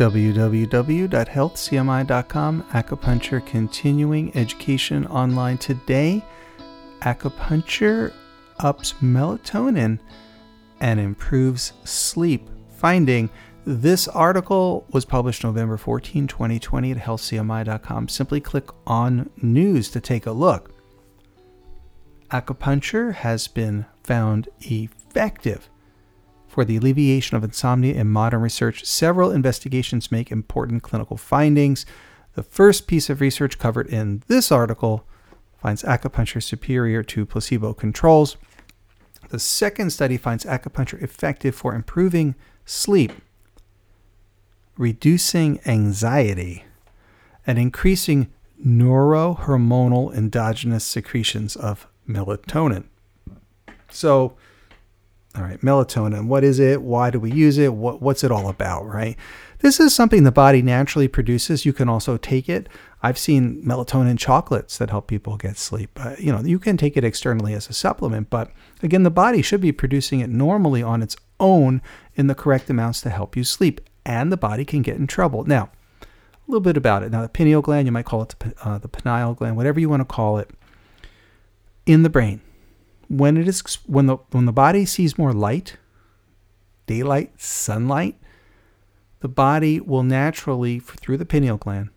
www.healthcmi.com. Acupuncture continuing education online today. Acupuncture ups melatonin and improves sleep. Finding this article was published November 14, 2020 at healthcmi.com. Simply click on news to take a look. Acupuncture has been found effective for the alleviation of insomnia in modern research. Several investigations make important clinical findings. The first piece of research covered in this article finds acupuncture superior to placebo controls. The second study finds acupuncture effective for improving sleep, reducing anxiety, and increasing neurohormonal endogenous secretions of melatonin. So, all right, melatonin. What is it? Why do we use it? What, what's it all about, right? This is something the body naturally produces. You can also take it. I've seen melatonin chocolates that help people get sleep. Uh, you know, you can take it externally as a supplement, but again, the body should be producing it normally on its own in the correct amounts to help you sleep, and the body can get in trouble. Now, a little bit about it. Now, the pineal gland, you might call it the, uh, the pineal gland, whatever you want to call it, in the brain when it is when the when the body sees more light, daylight, sunlight, the body will naturally through the pineal gland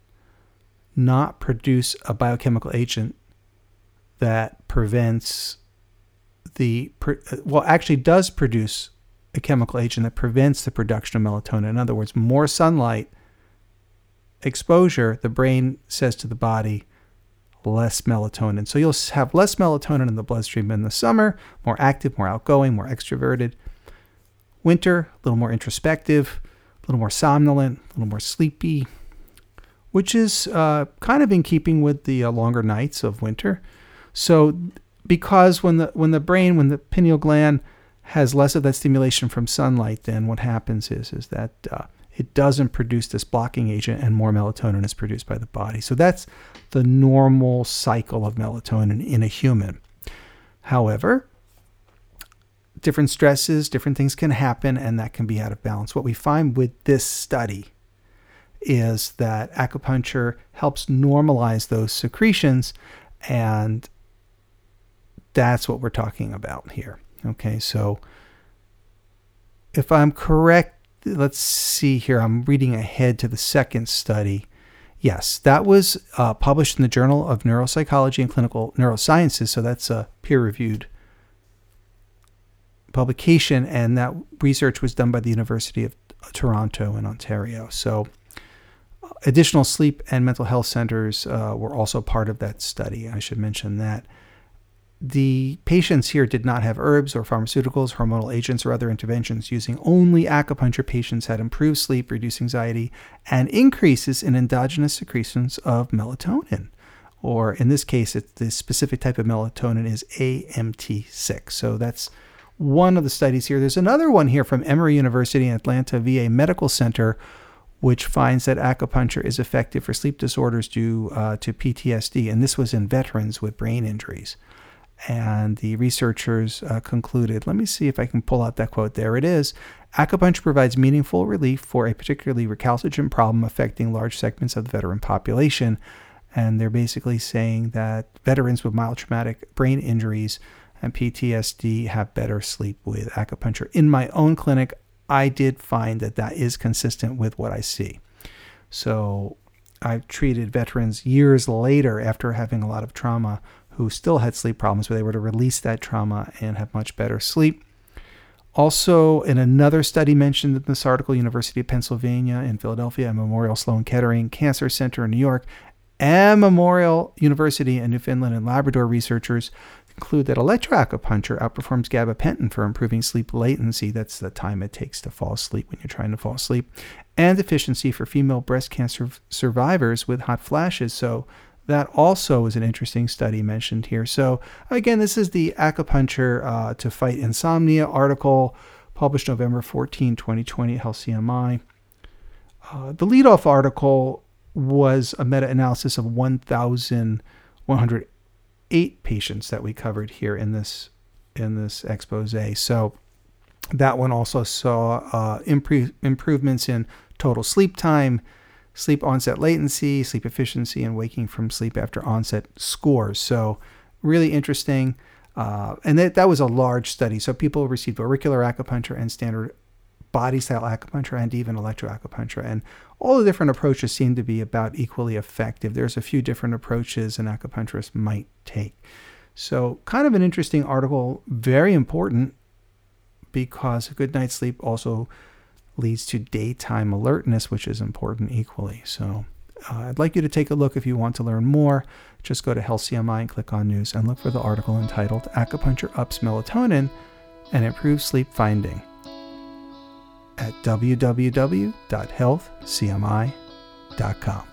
not produce a biochemical agent that prevents the uh, well actually does produce a chemical agent that prevents the production of melatonin. In other words, more sunlight exposure, the brain says to the body, less melatonin. So you'll have less melatonin in the bloodstream in the summer, more active, more outgoing, more extroverted. Winter, a little more introspective, a little more somnolent, a little more sleepy, which is uh, kind of in keeping with the uh, longer nights of winter. So because when the when the brain, when the pineal gland has less of that stimulation from sunlight, then what happens is is that uh, it doesn't produce this blocking agent and more melatonin is produced by the body. So that's the normal cycle of melatonin in a human. However, different stresses, different things can happen, and that can be out of balance. What we find with this study is that acupuncture helps normalize those secretions, and that's what we're talking about here. Okay, so if I'm correct, let's see here. I'm reading ahead to the second study. Yes, that was uh, published in the Journal of Neuropsychology and Clinical Neurosciences. So that's a peer reviewed publication. And that research was done by the University of Toronto in Ontario. So additional sleep and mental health centers uh, were also part of that study. I should mention that. The patients here did not have herbs or pharmaceuticals, hormonal agents, or other interventions. Using only acupuncture, patients had improved sleep, reduced anxiety, and increases in endogenous secretions of melatonin. Or in this case, the specific type of melatonin is AMT6. So that's one of the studies here. There's another one here from Emory University in Atlanta VA Medical Center, which finds that acupuncture is effective for sleep disorders due uh, to PTSD. And this was in veterans with brain injuries and the researchers uh, concluded let me see if I can pull out that quote. There it is. Acupuncture provides meaningful relief for a particularly recalcitrant problem affecting large segments of the veteran population. And they're basically saying that veterans with mild traumatic brain injuries and PTSD have better sleep with acupuncture. In my own clinic, I did find that that is consistent with what I see. So I've treated veterans years later after having a lot of trauma who still had sleep problems, but they were to release that trauma and have much better sleep. Also, in another study mentioned in this article, University of Pennsylvania in Philadelphia, and Memorial Sloan Kettering Cancer Center in New York, and Memorial University in Newfoundland and Labrador researchers conclude that electroacupuncture outperforms gabapentin for improving sleep latency. That's the time it takes to fall asleep when you're trying to fall asleep, and efficiency for female breast cancer survivors with hot flashes. So that also is an interesting study mentioned here. So, again, this is the Acupuncture uh, to Fight Insomnia article published November 14, 2020 at HealthCMI. Uh, the leadoff article was a meta analysis of 1,108 patients that we covered here in this in this expose. So that one also saw uh, improvements in total sleep time, sleep onset latency, sleep efficiency, and waking from sleep after onset scores. So, really interesting. Uh, and that, that was a large study. So, people received auricular acupuncture and standard body style acupuncture and even electroacupuncture. And all the different approaches seem to be about equally effective. There's a few different approaches an acupuncturist might take. So, kind of an interesting article, very important because a good night's sleep also leads to daytime alertness, which is important equally. So, uh, I'd like you to take a look if you want to learn more. Just go to Health CMI and click on news and look for the article entitled Acupuncture Ups Melatonin and Improves Sleep Finding at www.healthcmi.com.